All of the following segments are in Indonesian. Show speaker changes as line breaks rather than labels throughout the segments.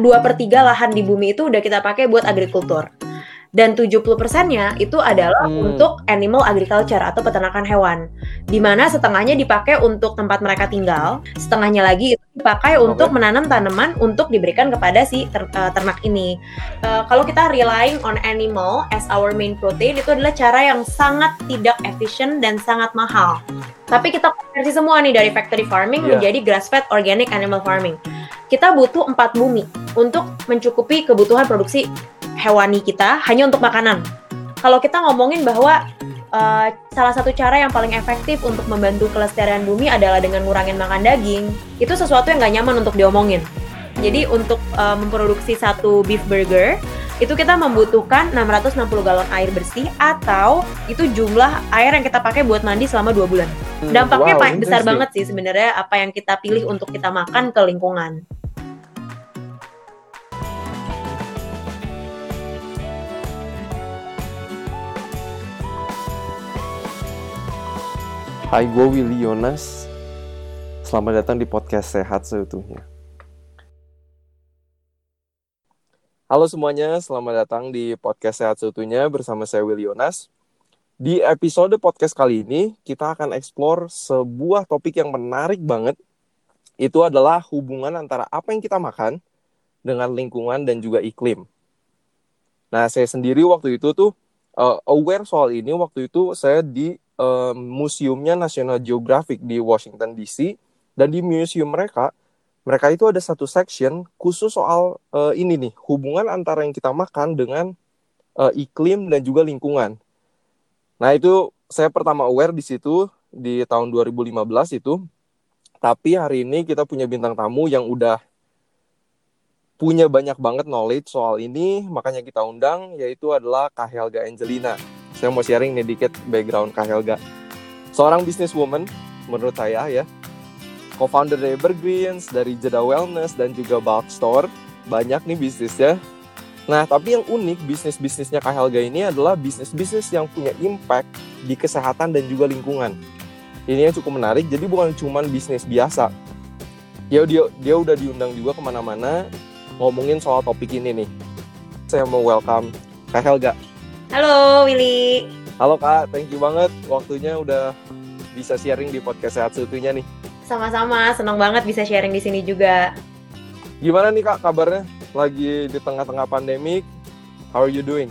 Dua per tiga lahan di bumi itu udah kita pakai buat agrikultur. Dan 70%-nya itu adalah
Hmm.
untuk animal agriculture atau peternakan hewan. Di mana setengahnya dipakai untuk tempat mereka tinggal, setengahnya lagi itu dipakai untuk
Oke.
menanam tanaman untuk diberikan kepada si ter- eh, ternak ini. Eh, kalau kita relying on animal as our main protein itu adalah cara yang sangat tidak efisien dan sangat mahal. Tapi kita konversi semua nih dari factory farming
Iya.
menjadi grass fed organic animal farming. Kita butuh empat bumi untuk mencukupi kebutuhan produksi hewani kita hanya untuk makanan. Kalau kita ngomongin bahwa uh, salah satu cara yang paling efektif untuk membantu kelestarian bumi adalah dengan ngurangin makan daging, itu sesuatu yang nggak nyaman untuk diomongin. Jadi untuk uh, memproduksi satu beef burger itu kita membutuhkan 660 galon air bersih atau itu jumlah air yang kita pakai buat mandi selama dua bulan.
Hmm,
Dampaknya
wow,
besar banget sih sebenarnya apa yang kita pilih untuk kita makan ke lingkungan.
Hai, gue Willy Yonas. Selamat datang di podcast Sehat Seutuhnya. Halo semuanya, selamat datang di podcast Sehat Seutuhnya bersama saya Willy Yonas. Di episode podcast kali ini, kita akan explore sebuah topik yang menarik banget. Itu adalah hubungan antara apa yang kita makan dengan lingkungan dan juga iklim. Nah, saya sendiri waktu itu tuh uh, aware soal ini waktu itu saya di uh, museumnya National Geographic di Washington DC dan di museum mereka mereka itu ada satu section khusus soal uh, ini nih hubungan antara yang kita makan dengan uh, iklim dan juga lingkungan. Nah itu saya pertama aware di situ di tahun 2015 itu. Tapi hari ini kita punya bintang tamu yang udah punya banyak banget knowledge soal ini, makanya kita undang yaitu adalah Kak Helga Angelina. Saya mau sharing nih dikit background Kak Helga. Seorang businesswoman menurut saya ya. Co-founder dari Evergreens, dari Jeda Wellness dan juga Bulk Store. Banyak nih bisnisnya. Nah, tapi yang unik bisnis-bisnisnya Kak Helga ini adalah bisnis-bisnis yang punya impact di kesehatan dan juga lingkungan. Ini yang cukup menarik, jadi bukan cuma bisnis biasa. Ya dia dia udah diundang juga ke mana-mana ngomongin soal topik ini nih. Saya mau welcome Kak Helga.
Halo Willy.
Halo Kak, thank you banget waktunya udah bisa sharing di podcast Sehat Seutuhnya nih.
Sama-sama, senang banget bisa sharing di sini juga.
Gimana nih Kak kabarnya? Lagi di tengah-tengah pandemik, how are you doing?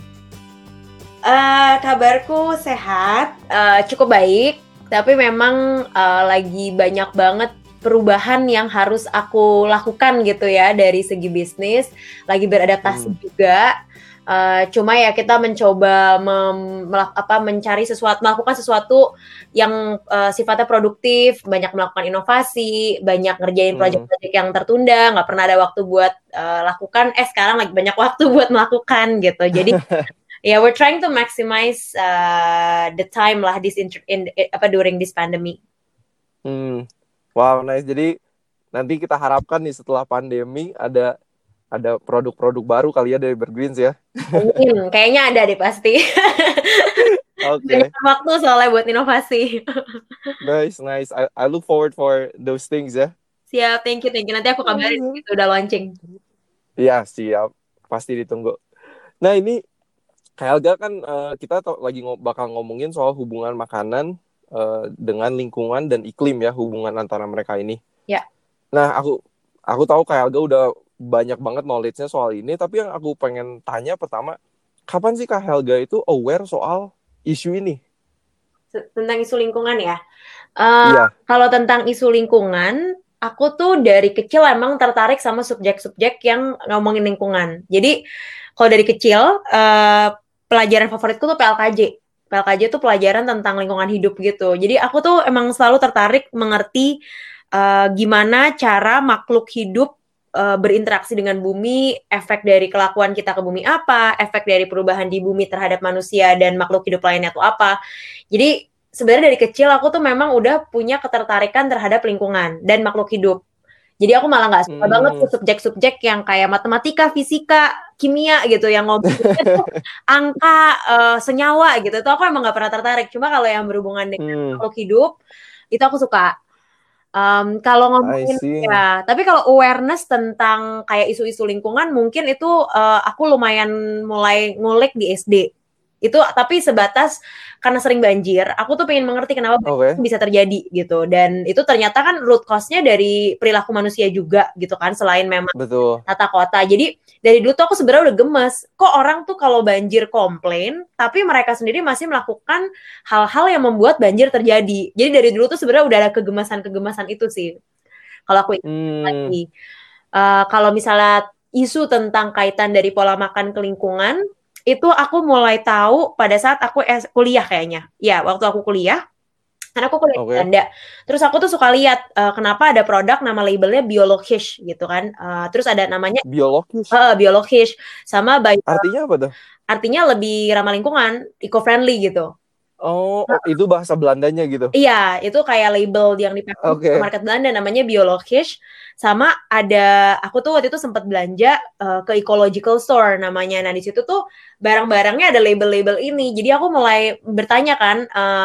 Eh, kabarku sehat, eh, cukup baik, tapi memang eh, lagi banyak banget perubahan yang harus aku lakukan gitu ya dari segi bisnis, lagi beradaptasi
Hmm.
juga. Eh, cuma ya kita mencoba mem- melak- apa mencari sesuatu, melakukan sesuatu yang eh, sifatnya produktif, banyak melakukan inovasi, banyak ngerjain
Hmm.
proyek-proyek yang tertunda, nggak pernah ada waktu buat eh, lakukan. Eh sekarang lagi banyak waktu buat melakukan gitu. Jadi yeah, we're trying to maximize uh, the time lah this in, i- apa during this pandemic.
Hmm. Wow, nice. Jadi nanti kita harapkan nih setelah pandemi ada ada produk-produk baru kali ya dari Evergreens ya.
Mungkin kayaknya ada deh pasti.
Oke,
Banyak waktu soalnya buat inovasi.
nice, nice. I, I look forward for those things ya.
Siap, thank you, thank you. Nanti aku kabarin gitu udah launching.
Iya, siap. Pasti ditunggu. Nah, ini Helga kan eh, kita lagi ngo- bakal ngomongin soal hubungan makanan eh, dengan lingkungan dan iklim ya, hubungan antara mereka ini.
Ya.
Nah, aku aku tahu Helga udah banyak banget knowledge-nya soal ini, tapi yang aku pengen tanya pertama, kapan sih Kak Helga itu aware soal isu ini?
Tentang isu lingkungan ya.
Iya.
Kalau tentang isu lingkungan, aku tuh dari kecil emang tertarik sama subjek-subjek yang ngomongin lingkungan. Jadi kalau dari kecil eh, pelajaran favoritku tuh PLKJ. PLKJ tuh pelajaran tentang lingkungan hidup gitu. Jadi aku tuh emang selalu tertarik mengerti eh, gimana cara makhluk hidup eh, berinteraksi dengan bumi, efek dari kelakuan kita ke bumi apa, efek dari perubahan di bumi terhadap manusia dan makhluk hidup lainnya tuh apa. Jadi sebenarnya dari kecil aku tuh memang udah punya ketertarikan terhadap lingkungan dan makhluk hidup. Jadi aku malah nggak suka
Hmm.
banget subjek-subjek yang kayak matematika, fisika, kimia gitu yang ngomongin tuh angka, eh, senyawa gitu. Itu aku emang nggak pernah tertarik. Cuma kalau yang berhubungan dengan
Hmm.
makhluk hidup itu aku suka. Um, kalau ngomongin ya, tapi kalau awareness tentang kayak isu-isu lingkungan mungkin itu uh, aku lumayan mulai ngulik di SD. Itu tapi sebatas karena sering banjir, aku tuh pengen mengerti kenapa
Oke.
bisa terjadi gitu. Dan itu ternyata kan root cause-nya dari perilaku manusia juga gitu kan selain memang
Betul.
tata kota. Jadi dari dulu tuh aku sebenarnya udah gemes. Kok orang tuh kalau banjir komplain, tapi mereka sendiri masih melakukan hal-hal yang membuat banjir terjadi. Jadi dari dulu tuh sebenarnya udah ada kegemasan-kegemasan itu sih. Kalau aku
Hmm,
lagi. Eh, kalau misalnya isu tentang kaitan dari pola makan ke lingkungan, itu aku mulai tahu pada saat aku es- kuliah kayaknya. Ya, waktu aku kuliah. Karena aku kuliah
Oke.
Belanda. Terus aku tuh suka lihat eh, kenapa ada produk nama labelnya biologisch gitu kan. Eh, terus ada namanya
biologis.
eh, biologisch sama bio,
Artinya apa tuh?
artinya lebih ramah lingkungan, eco-friendly gitu.
Oh, oh, itu bahasa Belandanya gitu.
Iya, itu kayak label yang dipakai di market Belanda namanya biologisch. Sama ada aku tuh waktu itu sempat belanja eh, ke ecological store namanya. Nah, di situ tuh barang-barangnya ada label-label ini. Jadi aku mulai bertanya kan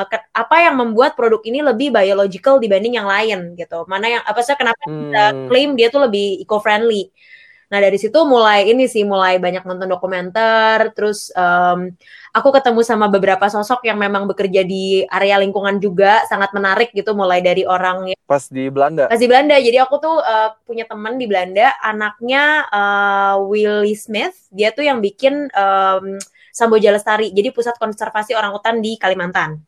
ke- apa yang membuat produk ini lebih biological dibanding yang lain gitu. Mana yang apa sih kenapa bisa
Hmm,
klaim dia tuh lebih eco-friendly. Nah dari situ mulai ini sih mulai banyak nonton dokumenter, terus em, aku ketemu sama beberapa sosok yang memang bekerja di area lingkungan juga sangat menarik gitu, mulai dari orang yang
pas di Belanda.
pas di Belanda. Jadi aku tuh eh, punya teman di Belanda, anaknya eh, Willie Smith, dia tuh yang bikin em, Samboja Lestari, jadi pusat konservasi orangutan di Kalimantan.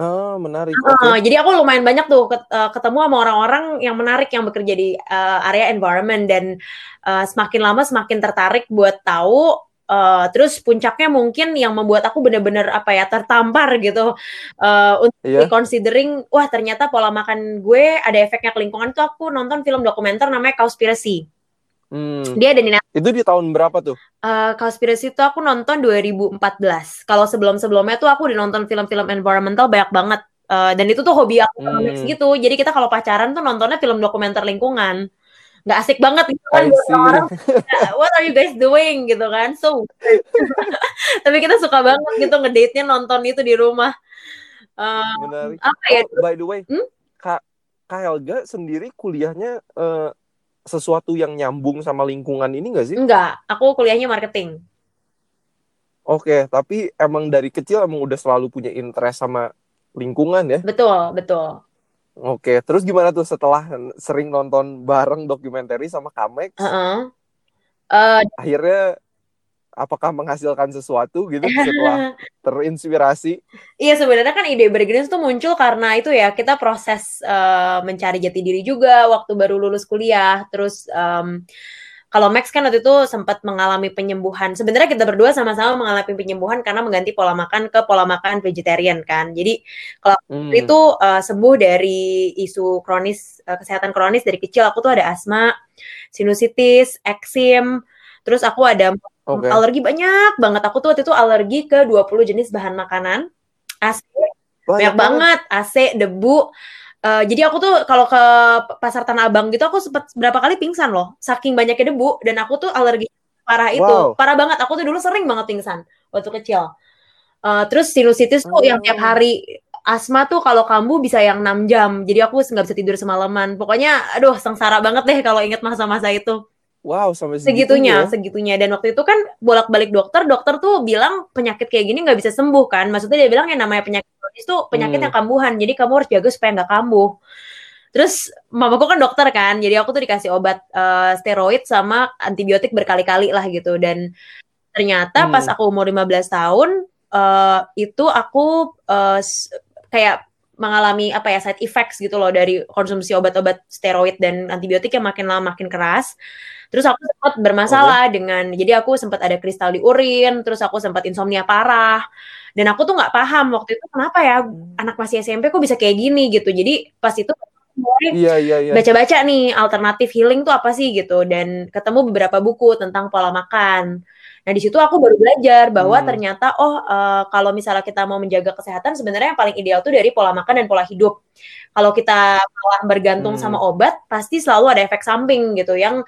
Ah, menarik.
Eh,
Oke.
jadi aku lumayan banyak tuh ket- ketemu sama orang-orang yang menarik yang bekerja di eh, area environment dan eh, semakin lama semakin tertarik buat tahu. Eh, terus puncaknya mungkin yang membuat aku bener-bener apa ya tertampar gitu eh, untuk
Iya.
considering wah ternyata pola makan gue ada efeknya ke lingkungan tuh aku nonton film dokumenter namanya Cowspiracy.
Hmm,
Dia ada di
itu di tahun berapa tuh?
Cowspiracy itu aku nonton 2014. Kalau sebelum-sebelumnya tuh aku udah nonton film-film environmental banyak banget. Eh, dan itu tuh hobi aku
Hmm.
gitu. Jadi kita kalau pacaran tuh nontonnya film dokumenter lingkungan. Nggak asik banget gitu kan orang-orang. "Ya, What are you guys doing gitu kan? So. Tapi kita suka banget gitu ngedate-nya nonton itu di rumah.
Menarik.
apa ya?
Oh, by the way,
Hmm?
Kak Kak Helga sendiri kuliahnya eh, sesuatu yang nyambung sama lingkungan ini nggak sih?
Enggak, aku kuliahnya marketing.
Oke, tapi emang dari kecil emang udah selalu punya interest sama lingkungan ya?
Betul, betul.
Oke, terus gimana tuh setelah sering nonton bareng dokumenter sama Kamex,
Heeh. Eh,
akhirnya apakah menghasilkan sesuatu gitu setelah terinspirasi?
Iya sebenarnya kan ide Bergrins tuh muncul karena itu ya kita proses eh, mencari jati diri juga waktu baru lulus kuliah. Terus em, kalau Max kan waktu itu sempat mengalami penyembuhan. Sebenarnya kita berdua sama-sama mengalami penyembuhan karena mengganti pola makan ke pola makan vegetarian kan. Jadi kalau
Hmm,
itu eh, sembuh dari isu kronis eh, kesehatan kronis dari kecil aku tuh ada asma, sinusitis, eksim. Terus aku ada
oke.
alergi banyak banget. Aku tuh waktu itu alergi ke 20 jenis bahan makanan. AC banyak banget, AC, debu. Eh, jadi aku tuh kalau ke pasar Tanah Abang gitu aku sempat berapa kali pingsan loh. Saking banyaknya debu dan aku tuh alergi parah itu.
Wow.
Parah banget. Aku tuh dulu sering banget pingsan waktu kecil. Eh, terus sinusitis tuh yang tiap
Oh.
hari asma tuh kalau kambuh bisa yang 6 jam. Jadi aku nggak bisa tidur semalaman. Pokoknya aduh sengsara banget deh kalau inget masa-masa itu
Wow, sampai
segitunya
segitunya.
segitunya dan waktu itu kan bolak-balik dokter dokter tuh bilang penyakit kayak gini nggak bisa sembuh kan maksudnya dia bilang yang namanya penyakit tuh penyakit
Hmm.
yang kambuhan jadi kamu harus jaga supaya nggak kambuh terus mamaku kan dokter kan jadi aku tuh dikasih obat eh, steroid sama antibiotik berkali-kali lah gitu dan ternyata
Hmm.
pas aku umur 15 tahun eh, itu aku s- kayak mengalami apa ya side effects gitu loh dari konsumsi obat-obat steroid dan antibiotik yang makin lama makin keras. Terus aku sempat bermasalah dengan jadi aku sempat ada kristal di urin, terus aku sempat insomnia parah. Dan aku tuh nggak paham waktu itu kenapa ya anak masih SMP kok bisa kayak gini gitu. Jadi pas itu mulai
Iya, iya, iya.
baca-baca nih alternatif healing tuh apa sih gitu dan ketemu beberapa buku tentang pola makan. Nah di situ aku baru belajar bahwa
Hmm.
ternyata oh eh, kalau misalnya kita mau menjaga kesehatan sebenarnya yang paling ideal tuh dari pola makan dan pola hidup. Kalau kita malah bergantung
Hmm.
sama obat pasti selalu ada efek samping gitu yang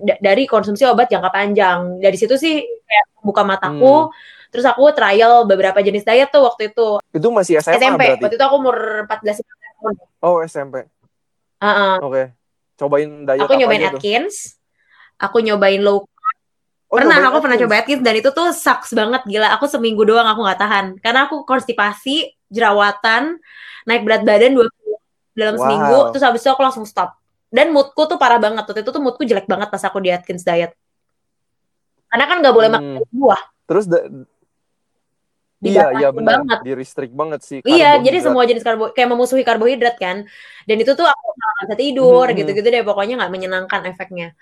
da- dari konsumsi obat jangka panjang. Dari situ sih kayak buka mataku. Terus aku trial beberapa jenis diet tuh waktu itu
Itu masih SMA,
SMP.
berarti.
Waktu itu aku umur 14 15 tahun.
Oh SMP.
Uh-uh.
Oke. Cobain diet
Aku nyobain? Atkins, aku nyobain low
Oh,
pernah aku pernah
Atkins.
coba Atkins dan itu tuh sucks banget gila aku seminggu doang aku nggak tahan karena aku konstipasi jerawatan naik berat badan dua dalam
Wow.
seminggu terus habis itu aku langsung stop dan moodku tuh parah banget waktu itu tuh moodku jelek banget pas aku di Atkins diet karena kan nggak boleh makan
Hmm.
buah
Terus da- iya iya benar,
banget.
di restrict banget sih.
Iya, jadi semua jenis karbo kayak memusuhi karbohidrat kan. Dan itu tuh aku nggak bisa tidur gitu-gitu deh pokoknya nggak menyenangkan efeknya.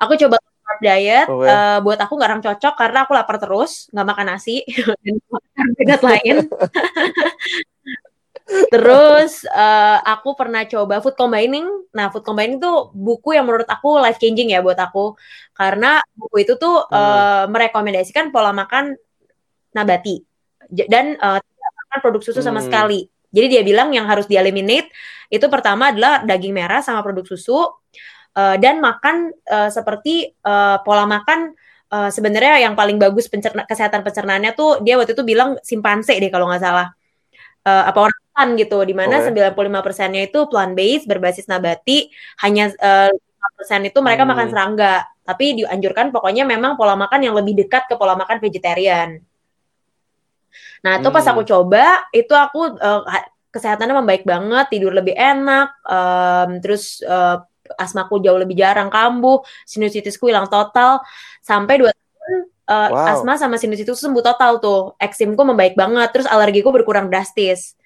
Aku coba carb diet,
Oke.
eh, buat aku nggak orang cocok karena aku lapar terus, nggak makan nasi dan karbohidrat lain. Terus eh, aku pernah coba food combining. Nah, food combining tuh buku yang menurut aku life changing ya buat aku karena buku itu tuh
Hmm.
eh, merekomendasikan pola makan nabati dan eh, tidak makan produk susu sama
Hmm.
sekali. Jadi dia bilang yang harus di eliminate itu pertama adalah daging merah sama produk susu eh, dan makan eh, seperti eh, pola makan eh, sebenarnya yang paling bagus pencerna, kesehatan pencernaannya tuh dia waktu itu bilang simpanse deh kalau nggak salah. Eh, apa orangutan gitu di mana
Oke.
95%-nya itu plant based berbasis nabati hanya eh, 5% itu mereka
Hmm.
makan serangga tapi dianjurkan pokoknya memang pola makan yang lebih dekat ke pola makan vegetarian nah itu pas
Hmm.
aku coba itu aku ha- kesehatannya membaik banget tidur lebih enak em, terus eh, asmaku jauh lebih jarang kambuh sinusitisku hilang total sampai dua tahun eh,
Wow.
asma sama sinusitis sembuh total tuh eksimku membaik banget terus alergiku berkurang drastis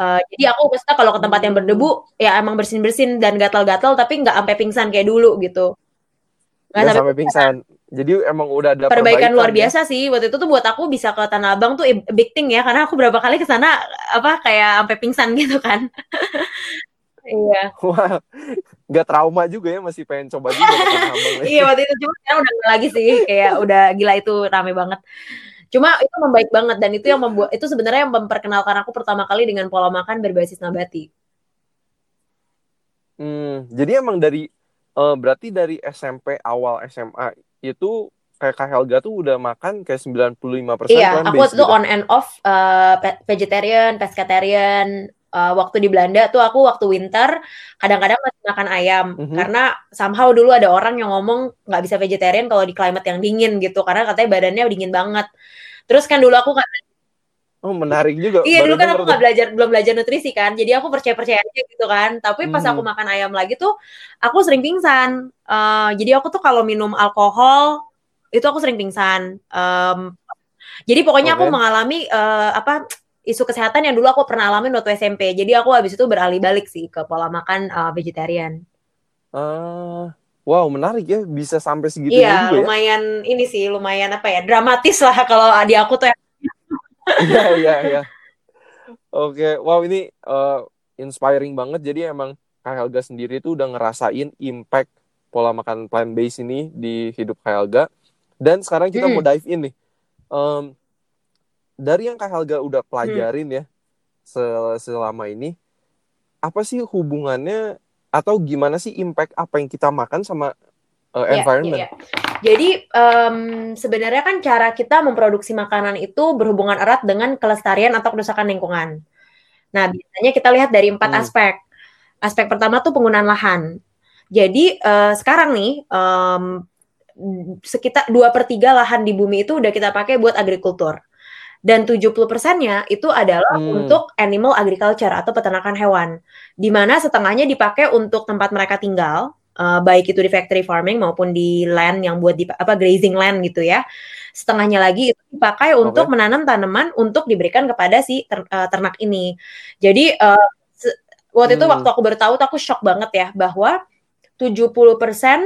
Eh, jadi aku pasti kalau ke tempat yang berdebu ya emang bersin bersin dan gatal-gatal tapi nggak sampai pingsan kayak dulu gitu nggak
Nggak
sampai
sampai pingsan. Jadi emang udah ada
perbaikan luar
ya.
biasa sih. Waktu itu tuh buat aku bisa ke Tanah Abang tuh big thing ya. Karena aku berapa kali ke sana apa kayak sampai pingsan gitu kan. Iya.
Wah, nggak trauma juga ya masih pengen coba juga ke Tanah Abang.
iya waktu itu cuma sekarang udah lagi sih. Kayak udah gila itu rame banget. Cuma itu membaik banget dan itu yang membuat itu sebenarnya yang memperkenalkan aku pertama kali dengan pola makan berbasis nabati.
Hmm, jadi emang dari eh, berarti dari SMP awal SMA itu kayak Kak Helga tuh udah makan kayak 95%
Iya,
plant
aku waktu itu
gitu.
on and off uh, vegetarian, pescatarian. Uh, waktu di Belanda tuh aku waktu winter kadang-kadang masih makan ayam
Mhm.
karena somehow dulu ada orang yang ngomong nggak bisa vegetarian kalau di climate yang dingin gitu karena katanya badannya dingin banget. Terus kan dulu aku nggak
Oh, menarik juga.
iya dulu kan aku nggak belajar belum belajar nutrisi kan. Jadi aku percaya percaya aja gitu kan. Tapi pas
Hmm.
aku makan ayam lagi tuh aku sering pingsan. Eh, jadi aku tuh kalau minum alkohol itu aku sering pingsan. Em, jadi pokoknya aku
Oke.
mengalami eh, apa isu kesehatan yang dulu aku pernah alamin waktu SMP jadi aku habis itu beralih balik sih ke pola makan eh, vegetarian.
Ah, wow, menarik ya. Bisa sampai segitunya
iya
juga ya.
lumayan ini sih lumayan apa ya dramatis lah kalau di aku tuh
Iya, iya, iya. Oke, wow ini eh, inspiring banget. Jadi emang Kak Helga sendiri tuh udah ngerasain impact pola makan plant based ini di hidup Kak Helga. Dan sekarang kita
Hmm.
mau dive in nih. Em, dari yang Kak Helga udah pelajarin ya se- selama ini, apa sih hubungannya atau gimana sih impact apa yang kita makan sama
Iya,
environment?
iya, iya. Jadi em, sebenarnya kan cara kita memproduksi makanan itu berhubungan erat dengan kelestarian atau kerusakan lingkungan. Nah, biasanya kita lihat dari empat
Hmm.
aspek. Aspek pertama tuh penggunaan lahan. Jadi eh, sekarang nih em, sekitar 2 per 3 lahan di bumi itu udah kita pakai buat agrikultur. Dan 70 persennya itu adalah
Hmm.
untuk animal agriculture atau peternakan hewan. Di mana setengahnya dipakai untuk tempat mereka tinggal, eh, baik itu di factory farming maupun di land yang buat di apa grazing land gitu ya. Setengahnya lagi itu dipakai untuk
Oke.
menanam tanaman untuk diberikan kepada si ter- eh, ternak ini. Jadi se- waktu itu
Hmm.
waktu aku baru tahu tuh aku shock banget ya bahwa 70%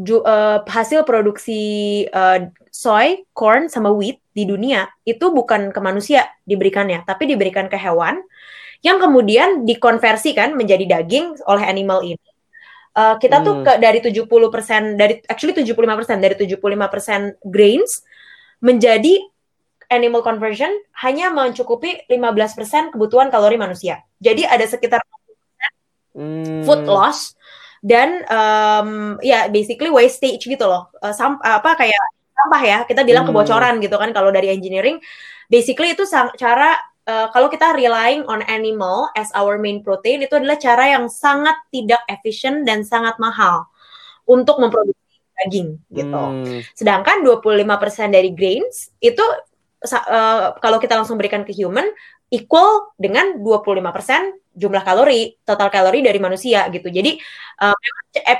ju- eh, hasil produksi eh, soy, corn sama wheat di dunia itu bukan ke manusia diberikannya, tapi diberikan ke hewan yang kemudian dikonversikan menjadi daging oleh animal ini. Eh, kita tuh
Hmm.
ke dari 70% dari actually 75% dari 75% grains menjadi animal conversion hanya mencukupi 15% kebutuhan kalori manusia. Jadi ada sekitar
Hmm.
food loss dan um, ya basically wastage gitu loh sam- apa kayak sampah ya kita bilang
Hmm.
kebocoran gitu kan kalau dari engineering basically itu cara uh, kalau kita relying on animal as our main protein itu adalah cara yang sangat tidak efisien dan sangat mahal untuk memproduksi daging gitu. Hmm. Sedangkan 25% dari grains itu uh, kalau kita langsung berikan ke human equal dengan 25% jumlah kalori total kalori dari manusia gitu. Jadi uh,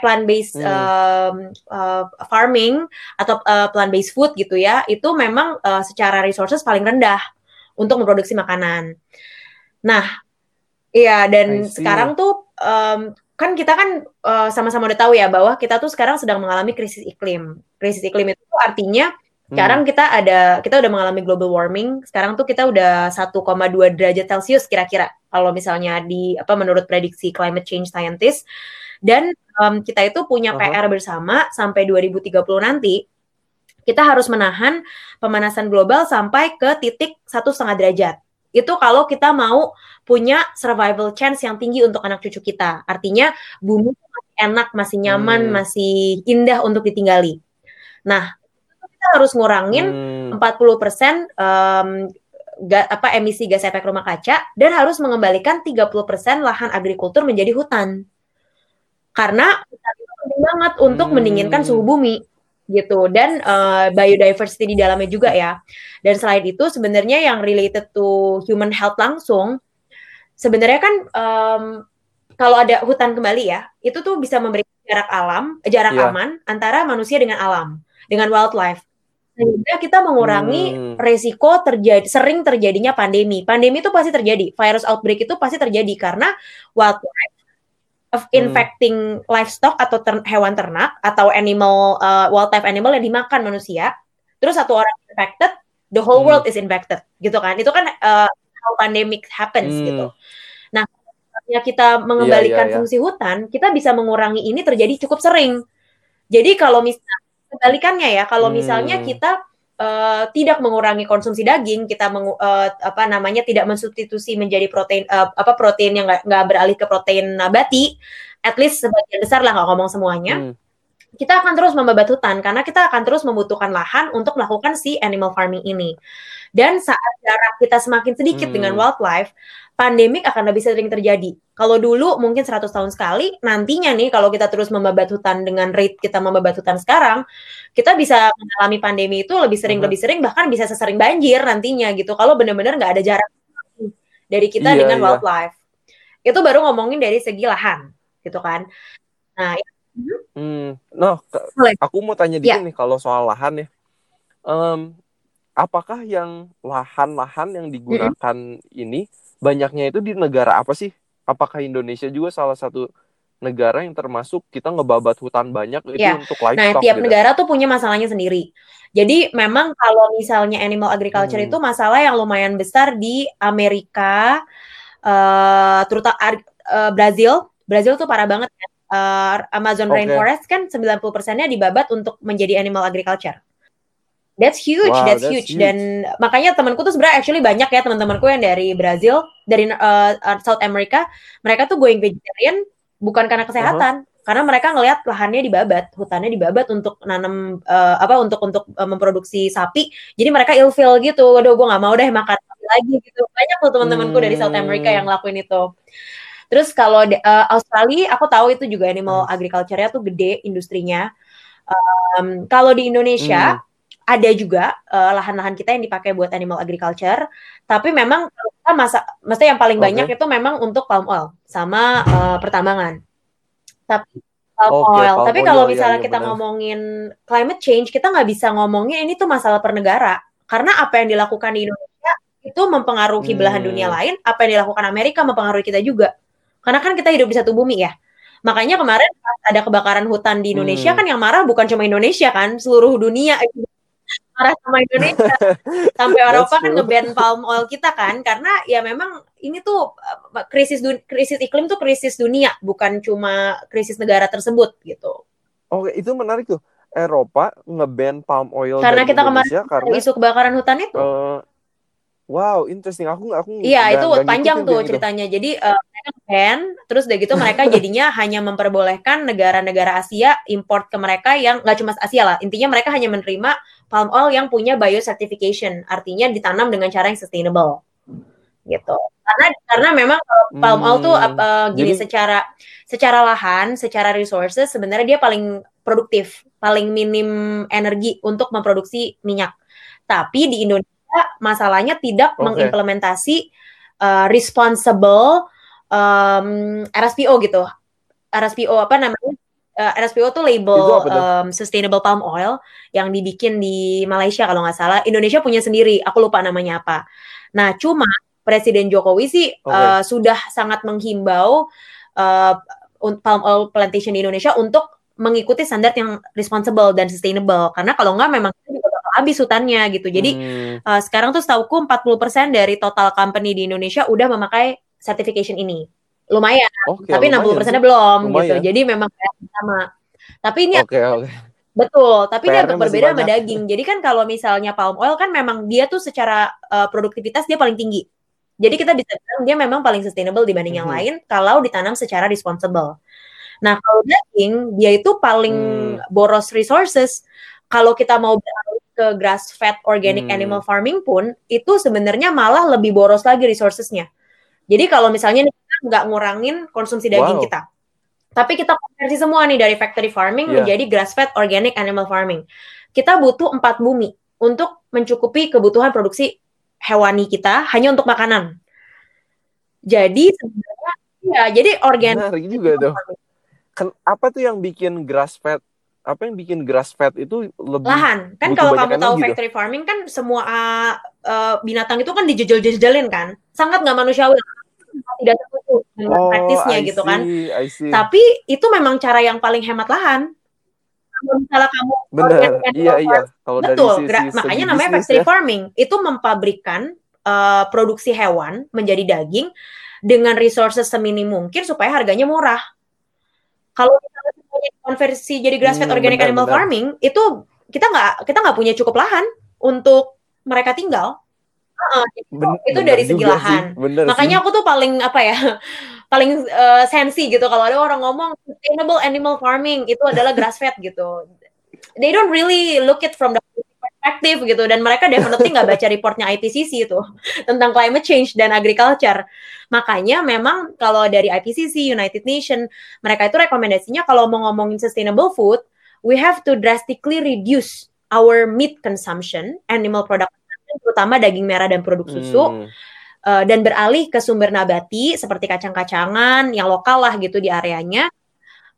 plant based hmm. uh, uh, farming atau uh, plant based food gitu ya, itu memang uh, secara resources paling rendah untuk memproduksi makanan. Nah, iya dan sekarang tuh um, kan kita kan sama sama-sama udah tahu ya bahwa kita tuh sekarang sedang mengalami krisis iklim. Krisis iklim itu artinya sekarang hmm. kita ada kita udah mengalami global warming. Sekarang tuh kita udah 1,2 derajat Celcius kira-kira kalau misalnya di apa menurut prediksi climate change scientist. Dan um, kita itu punya uh -huh. PR bersama sampai 2030 nanti kita harus menahan pemanasan global sampai ke titik satu setengah derajat. Itu kalau kita mau punya survival chance yang tinggi untuk anak cucu kita. Artinya bumi masih enak, masih nyaman, hmm. masih indah untuk ditinggali. Nah, kita harus ngurangin hmm. 40% um, ga, apa emisi gas efek rumah kaca dan harus mengembalikan 30% lahan agrikultur menjadi hutan. Karena hutan itu penting banget untuk hmm. mendinginkan suhu bumi gitu dan uh, biodiversity di dalamnya juga ya. Dan selain itu sebenarnya yang related to human health langsung sebenarnya kan um, kalau ada hutan kembali ya, itu tuh bisa memberikan jarak alam, jarak yeah. aman antara manusia dengan alam, dengan wildlife. Sehingga kita mengurangi hmm. resiko terjadi sering terjadinya pandemi. Pandemi itu pasti terjadi, virus outbreak itu pasti terjadi karena wildlife of infecting hmm. livestock atau ter hewan ternak atau animal uh, wildlife animal yang dimakan manusia terus satu orang infected the whole hmm. world is infected gitu kan itu kan uh, how pandemic happens hmm. gitu nah ya kita mengembalikan yeah, yeah, yeah. fungsi hutan kita bisa mengurangi ini terjadi cukup sering jadi kalau misalnya kebalikannya ya kalau hmm. misalnya kita uh, tidak mengurangi konsumsi daging, kita mengu, uh, apa namanya tidak mensubstitusi menjadi protein uh, apa protein yang nggak beralih ke protein nabati, at least sebagian besar lah nggak ngomong semuanya. Hmm. Kita akan terus membabat hutan karena kita akan terus membutuhkan lahan untuk melakukan si animal farming ini. Dan saat jarak kita semakin sedikit hmm. dengan wildlife, pandemik akan lebih sering terjadi. Kalau dulu mungkin 100 tahun sekali, nantinya nih kalau kita terus membabat hutan dengan rate kita membabat hutan sekarang, kita bisa mengalami pandemi itu lebih sering hmm. lebih sering bahkan bisa sesering banjir nantinya gitu. Kalau benar-benar nggak ada jarak dari kita iya, dengan iya. wildlife. Itu baru ngomongin dari segi lahan, gitu kan. Nah, ya.
Hmm, no, aku mau tanya dikit ya. nih kalau soal lahan ya. Um, apakah yang lahan-lahan yang digunakan -hmm. ini banyaknya itu di negara apa sih? Apakah Indonesia juga salah satu negara yang termasuk kita ngebabat hutan banyak itu ya. untuk livestock.
Nah, tiap gitu. negara tuh punya masalahnya sendiri. Jadi memang kalau misalnya animal agriculture hmm. itu masalah yang lumayan besar di Amerika, uh, terutama uh, Brazil. Brazil tuh parah banget. Uh, Amazon okay. rainforest kan 90 persennya dibabat untuk menjadi animal agriculture. That's huge, wow, that's, that's huge. huge. Dan makanya temanku tuh sebenarnya actually banyak ya teman-temanku yang dari Brazil, dari uh, South America, mereka tuh going vegetarian bukan karena kesehatan, uh -huh. karena mereka ngelihat lahannya dibabat, hutannya dibabat untuk nanam uh, apa untuk untuk uh, memproduksi sapi. Jadi mereka ilfeel gitu. Waduh, gue nggak mau deh makan sapi lagi gitu. Banyak tuh teman-temanku hmm. dari South America yang hmm. lakuin itu. Terus kalau uh, Australia, aku tahu itu juga animal hmm. agriculture-nya tuh gede industrinya. Um, kalau di Indonesia hmm ada juga uh, lahan-lahan kita yang dipakai buat animal agriculture, tapi memang kita masa, maksudnya yang paling okay. banyak itu memang untuk palm oil sama uh, pertambangan. Tapi palm okay, oil. Palm tapi kalau misalnya ya, kita bener. ngomongin climate change, kita nggak bisa ngomongin ini tuh masalah per negara, karena apa yang dilakukan di Indonesia itu mempengaruhi hmm. belahan dunia lain, apa yang dilakukan Amerika mempengaruhi kita juga. Karena kan kita hidup di satu bumi ya. Makanya kemarin ada kebakaran hutan di Indonesia hmm. kan yang marah bukan cuma Indonesia kan, seluruh dunia marah sama Indonesia sampai Eropa kan ngeban palm oil kita kan karena ya memang ini tuh eh, krisis krisis iklim tuh krisis dunia bukan cuma krisis negara tersebut gitu.
Oke itu menarik tuh Eropa ngeban palm oil
karena kita Indonesia kemarin karena isu kebakaran hutan itu. Uh,
Wow, interesting. Aku aku
Iya, itu panjang tuh ceritanya. Itu. Jadi uh, mereka terus udah gitu mereka jadinya hanya memperbolehkan negara-negara Asia import ke mereka yang nggak cuma Asia lah. Intinya mereka hanya menerima palm oil yang punya biocertification, artinya ditanam dengan cara yang sustainable. gitu. Karena karena memang palm oil tuh uh, gini jadi, secara secara lahan, secara resources sebenarnya dia paling produktif, paling minim energi untuk memproduksi minyak. Tapi di Indonesia masalahnya tidak okay. mengimplementasi uh, responsible um, RSPO gitu. RSPO apa namanya? Uh, RSPO tuh label um, sustainable palm oil yang dibikin di Malaysia kalau nggak salah. Indonesia punya sendiri, aku lupa namanya apa. Nah, cuma Presiden Jokowi sih okay. uh, sudah sangat menghimbau uh, palm oil plantation di Indonesia untuk mengikuti standar yang responsible dan sustainable. Karena kalau nggak memang habis hutannya gitu. Jadi hmm. uh, sekarang tuh setauku 40% dari total company di Indonesia udah memakai certification ini lumayan okay, tapi enam puluh persennya belum gitu. lumayan. gitu jadi memang sama tapi ini okay, okay. betul tapi ini agak berbeda sama daging jadi kan kalau misalnya palm oil kan memang dia tuh secara uh, produktivitas dia paling tinggi jadi kita bisa bilang dia memang paling sustainable dibanding mm -hmm. yang lain kalau ditanam secara responsible nah kalau daging dia itu paling hmm. boros resources kalau kita mau beralih ke grass fed organic hmm. animal farming pun itu sebenarnya malah lebih boros lagi resourcesnya jadi kalau misalnya nggak ngurangin konsumsi daging wow. kita. Tapi kita konversi semua nih dari factory farming yeah. menjadi grass fed organic animal farming. Kita butuh empat bumi untuk mencukupi kebutuhan produksi hewani kita hanya untuk makanan. Jadi sebenarnya ya, jadi organik.
Menarik juga tuh. Ken, apa tuh yang bikin grass fed apa yang bikin grass fed itu lebih
lahan kan kalau kamu tahu gitu? factory farming kan semua uh, binatang itu kan dijejel-jejelin kan sangat nggak manusiawi tidak setuju dengan oh, praktisnya I gitu kan. Tapi itu memang cara yang paling hemat lahan. Kalau misalnya kamu
Benar. Iya, iya.
Kalau betul. Dari sisi makanya namanya factory ya. farming. Itu mempabrikan uh, produksi hewan menjadi daging dengan resources seminim mungkin supaya harganya murah. Kalau misalnya konversi jadi grass fed hmm, organic benar, animal benar. farming, itu kita nggak kita nggak punya cukup lahan untuk mereka tinggal Uh, itu dari segi lahan. Makanya sih. aku tuh paling apa ya? paling uh, sensi gitu kalau ada orang ngomong sustainable animal farming itu adalah grass fed gitu. They don't really look it from the perspective gitu dan mereka definitely nggak baca reportnya IPCC itu tentang climate change dan agriculture. Makanya memang kalau dari IPCC United Nation mereka itu rekomendasinya kalau mau ngomongin sustainable food, we have to drastically reduce our meat consumption, animal product terutama daging merah dan produk susu. Hmm. Uh, dan beralih ke sumber nabati seperti kacang-kacangan yang lokal lah gitu di areanya.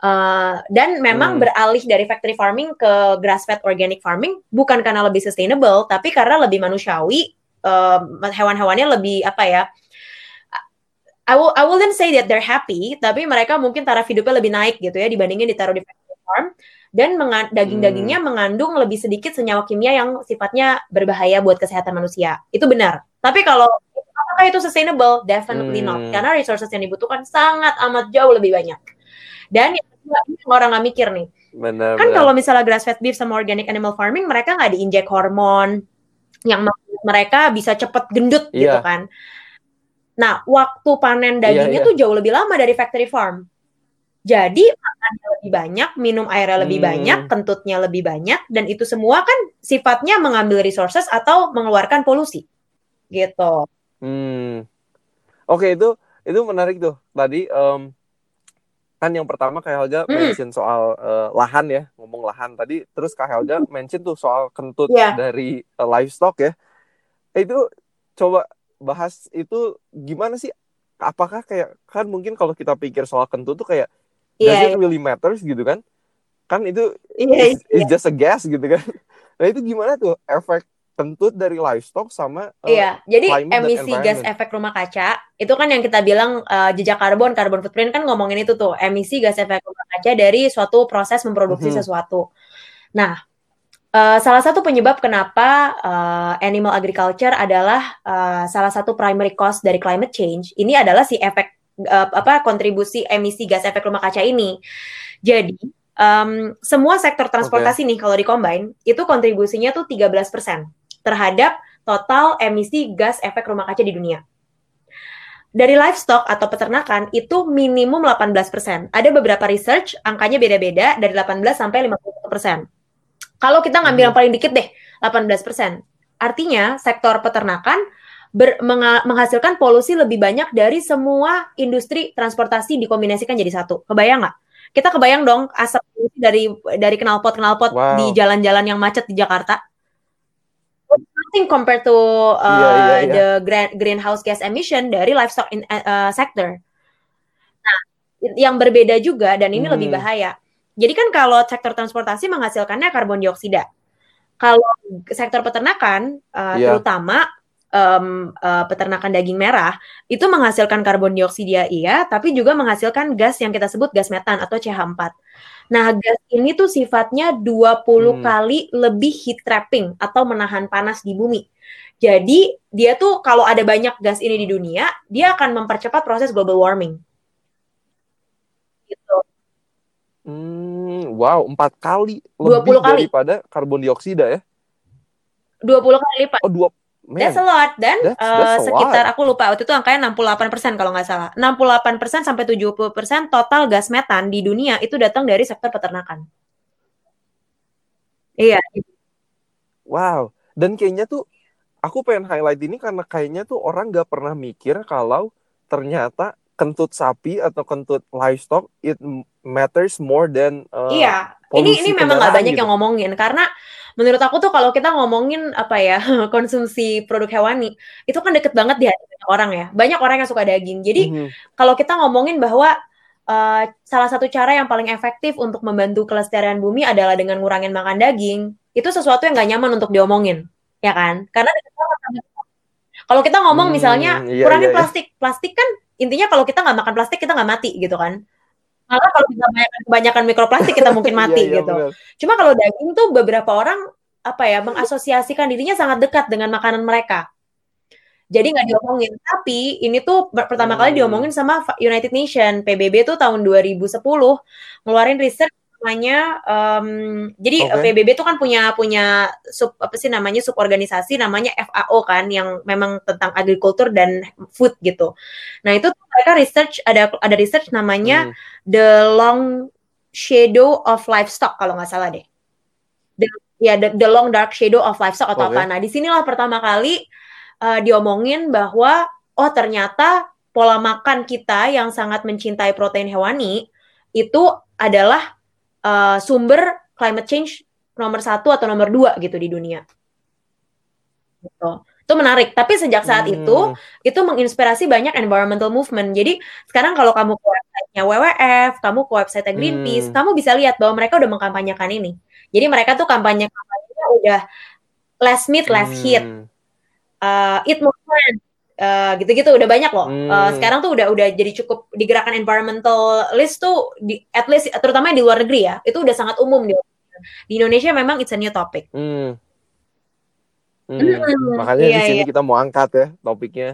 Uh, dan memang hmm. beralih dari factory farming ke grass fed organic farming bukan karena lebih sustainable, tapi karena lebih manusiawi, uh, hewan-hewannya lebih apa ya? I will I wouldn't say that they're happy, tapi mereka mungkin taraf hidupnya lebih naik gitu ya dibandingin ditaruh di factory farm dan daging-dagingnya hmm. mengandung lebih sedikit senyawa kimia yang sifatnya berbahaya buat kesehatan manusia. Itu benar. Tapi kalau apakah itu sustainable? Definitely hmm. not. Karena resources yang dibutuhkan sangat amat jauh lebih banyak. Dan yang orang nggak mikir nih. Benar, kan kalau misalnya grass fed beef sama organic animal farming, mereka nggak diinjek hormon yang mereka bisa cepet gendut yeah. gitu kan. Nah, waktu panen dagingnya yeah, yeah. tuh jauh lebih lama dari factory farm. Jadi makannya lebih banyak, minum airnya lebih hmm. banyak, kentutnya lebih banyak, dan itu semua kan sifatnya mengambil resources atau mengeluarkan polusi, gitu.
Hmm. Oke itu itu menarik tuh. Tadi um, kan yang pertama kayak Helga hmm. mention soal uh, lahan ya, ngomong lahan tadi. Terus Kak Helga hmm. mention tuh soal kentut yeah. dari uh, livestock ya. Itu coba bahas itu gimana sih? Apakah kayak kan mungkin kalau kita pikir soal kentut tuh kayak yeah, does it really matters gitu kan? Kan itu yeah, it's, it's just a guess gitu kan. Nah itu gimana tuh? Efek kentut dari livestock sama
uh, iya jadi emisi gas efek rumah kaca itu kan yang kita bilang uh, jejak karbon karbon footprint kan ngomongin itu tuh emisi gas efek rumah kaca dari suatu proses memproduksi mm -hmm. sesuatu. Nah Uh, salah satu penyebab kenapa uh, animal agriculture adalah uh, salah satu primary cause dari climate change ini adalah si efek uh, apa kontribusi emisi gas efek rumah kaca ini. Jadi um, semua sektor transportasi okay. nih kalau dikombin itu kontribusinya tuh 13% terhadap total emisi gas efek rumah kaca di dunia. Dari livestock atau peternakan itu minimum 18%. Ada beberapa research angkanya beda-beda dari 18 sampai 51%. Kalau kita ngambil hmm. yang paling dikit deh, 18%. Artinya sektor peternakan ber, menghasilkan polusi lebih banyak dari semua industri transportasi dikombinasikan jadi satu. Kebayang nggak? Kita kebayang dong asap dari dari knalpot knalpot wow. di jalan-jalan yang macet di Jakarta. Nothing compared to uh, yeah, yeah, yeah. the greenhouse gas emission dari livestock in, uh, sector. Nah, yang berbeda juga dan ini hmm. lebih bahaya. Jadi kan kalau sektor transportasi menghasilkannya karbon dioksida. Kalau sektor peternakan, uh, yeah. terutama um, uh, peternakan daging merah itu menghasilkan karbon dioksida iya, tapi juga menghasilkan gas yang kita sebut gas metan atau CH4. Nah, gas ini tuh sifatnya 20 hmm. kali lebih heat trapping atau menahan panas di bumi. Jadi, dia tuh kalau ada banyak gas ini di dunia, dia akan mempercepat proses global warming.
Gitu. Hmm, wow, empat kali lebih kali. daripada karbon dioksida ya?
20 kali lipat.
Oh, dua
Man, that's a lot dan that's, that's uh, sekitar lot. aku lupa waktu itu angkanya 68% kalau nggak salah. 68% sampai 70% total gas metan di dunia itu datang dari sektor peternakan. Iya.
Wow. Dan kayaknya tuh aku pengen highlight ini karena kayaknya tuh orang nggak pernah mikir kalau ternyata kentut sapi atau kentut livestock it matters more than
uh, Iya. Ini ini memang nggak banyak gitu. yang ngomongin karena menurut aku tuh kalau kita ngomongin apa ya konsumsi produk hewani itu kan deket banget di hati banyak orang ya banyak orang yang suka daging jadi mm -hmm. kalau kita ngomongin bahwa uh, salah satu cara yang paling efektif untuk membantu kelestarian bumi adalah dengan ngurangin makan daging itu sesuatu yang gak nyaman untuk diomongin ya kan karena kalau kita ngomong hmm, misalnya iya, kurangin iya, iya. plastik plastik kan intinya kalau kita nggak makan plastik kita nggak mati gitu kan Malah kalau kita kebanyakan mikroplastik kita mungkin mati iya, iya, gitu. Bener. Cuma kalau daging tuh beberapa orang apa ya mengasosiasikan dirinya sangat dekat dengan makanan mereka. Jadi nggak diomongin. Tapi ini tuh pertama hmm. kali diomongin sama United Nation. PBB tuh tahun 2010 ngeluarin research namanya um, jadi okay. PBB itu kan punya punya sub apa sih namanya suborganisasi namanya FAO kan yang memang tentang agrikultur dan food gitu. Nah, itu mereka research ada ada research namanya hmm. The Long Shadow of Livestock kalau nggak salah deh. The, ya the, the Long Dark Shadow of Livestock atau okay. apa. Nah, di sinilah pertama kali uh, diomongin bahwa oh ternyata pola makan kita yang sangat mencintai protein hewani itu adalah uh, sumber climate change nomor satu atau nomor dua gitu di dunia. Gitu. Itu menarik. Tapi sejak saat hmm. itu, itu menginspirasi banyak environmental movement. Jadi sekarang kalau kamu ke websitenya WWF, kamu ke website Greenpeace, hmm. kamu bisa lihat bahwa mereka udah mengkampanyekan ini. Jadi mereka tuh kampanye kampanyenya udah less meat, less hmm. heat, uh, eat more plant, Uh, gitu-gitu udah banyak loh. Hmm. Uh, sekarang tuh udah udah jadi cukup di gerakan environmental list tuh di at least terutama di luar negeri ya itu udah sangat umum di di Indonesia memang it's a new topic.
Hmm. Hmm. Hmm. Makanya iya, di sini iya. kita mau angkat ya topiknya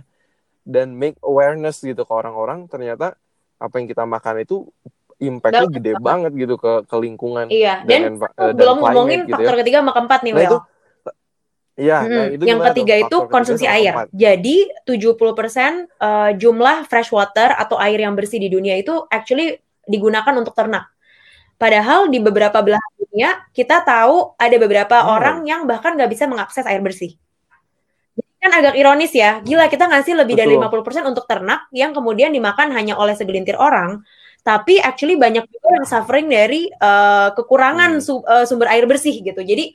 dan make awareness gitu ke orang-orang ternyata apa yang kita makan itu impactnya gede banget gitu ke ke lingkungan.
Iya. Dan, dan, uh, belum ngomongin gitu ya. faktor ya. ketiga sama keempat nih, nah, Itu,
Iya, hmm, nah itu
yang ketiga itu konsumsi air. Keempat. Jadi 70% uh, jumlah fresh water atau air yang bersih di dunia itu actually digunakan untuk ternak. Padahal di beberapa belahan dunia kita tahu ada beberapa hmm. orang yang bahkan nggak bisa mengakses air bersih. Jadi kan agak ironis ya, gila kita ngasih lebih Betul. dari 50% untuk ternak yang kemudian dimakan hanya oleh segelintir orang, tapi actually banyak juga yang suffering dari uh, kekurangan hmm. su uh, sumber air bersih gitu. Jadi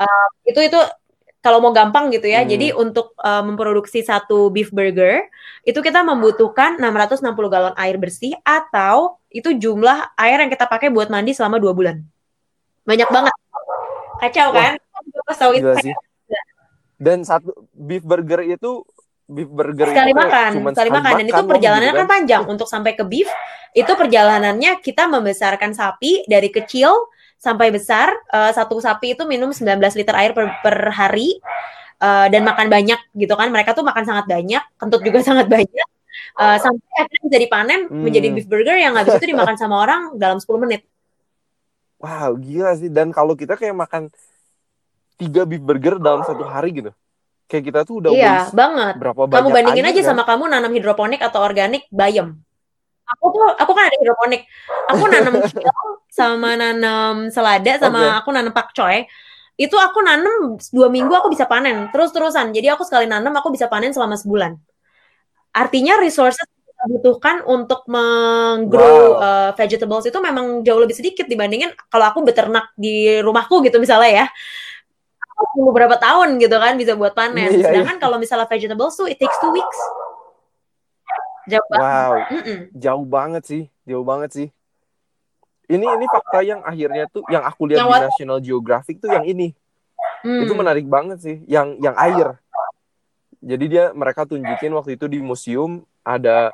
uh, itu itu kalau mau gampang gitu ya. Hmm. Jadi untuk uh, memproduksi satu beef burger itu kita membutuhkan 660 galon air bersih atau itu jumlah air yang kita pakai buat mandi selama dua bulan. Banyak banget. Kacau kan?
Tahu itu. Sih. Dan satu beef burger itu beef burger
sekali itu makan, cuma sekali makan dan itu perjalanannya gitu kan? kan panjang untuk sampai ke beef. Itu perjalanannya kita membesarkan sapi dari kecil sampai besar. Uh, satu sapi itu minum 19 liter air per, per hari uh, dan makan banyak gitu kan. Mereka tuh makan sangat banyak, kentut juga sangat banyak. Uh, sampai akhirnya bisa dipanen hmm. menjadi beef burger yang habis itu dimakan sama orang dalam 10 menit.
Wow, gila sih. Dan kalau kita kayak makan tiga beef burger dalam satu hari gitu. Kayak kita tuh udah
Iya, banget. Berapa banyak Kamu bandingin aja, aja kan? sama kamu nanam hidroponik atau organik bayam aku tuh aku kan ada hidroponik. Aku nanam sama nanam selada sama okay. aku nanam pakcoy itu aku nanem dua minggu aku bisa panen terus terusan jadi aku sekali nanem aku bisa panen selama sebulan. Artinya resources yang dibutuhkan untuk menggrow
Wow.
uh, vegetables itu memang jauh lebih sedikit dibandingin kalau aku beternak di rumahku gitu misalnya ya. Aku beberapa tahun gitu kan bisa buat panen.
Iya, iya.
sedangkan kalau misalnya vegetables tuh it takes two weeks jauh banget
Wow,
Mm-mm.
jauh banget sih, jauh banget sih. Ini ini fakta yang akhirnya tuh yang aku lihat
Yang
di? National Geographic tuh yang ini.
Hmm.
Itu menarik banget sih, yang yang air. Jadi dia mereka tunjukin waktu itu di museum ada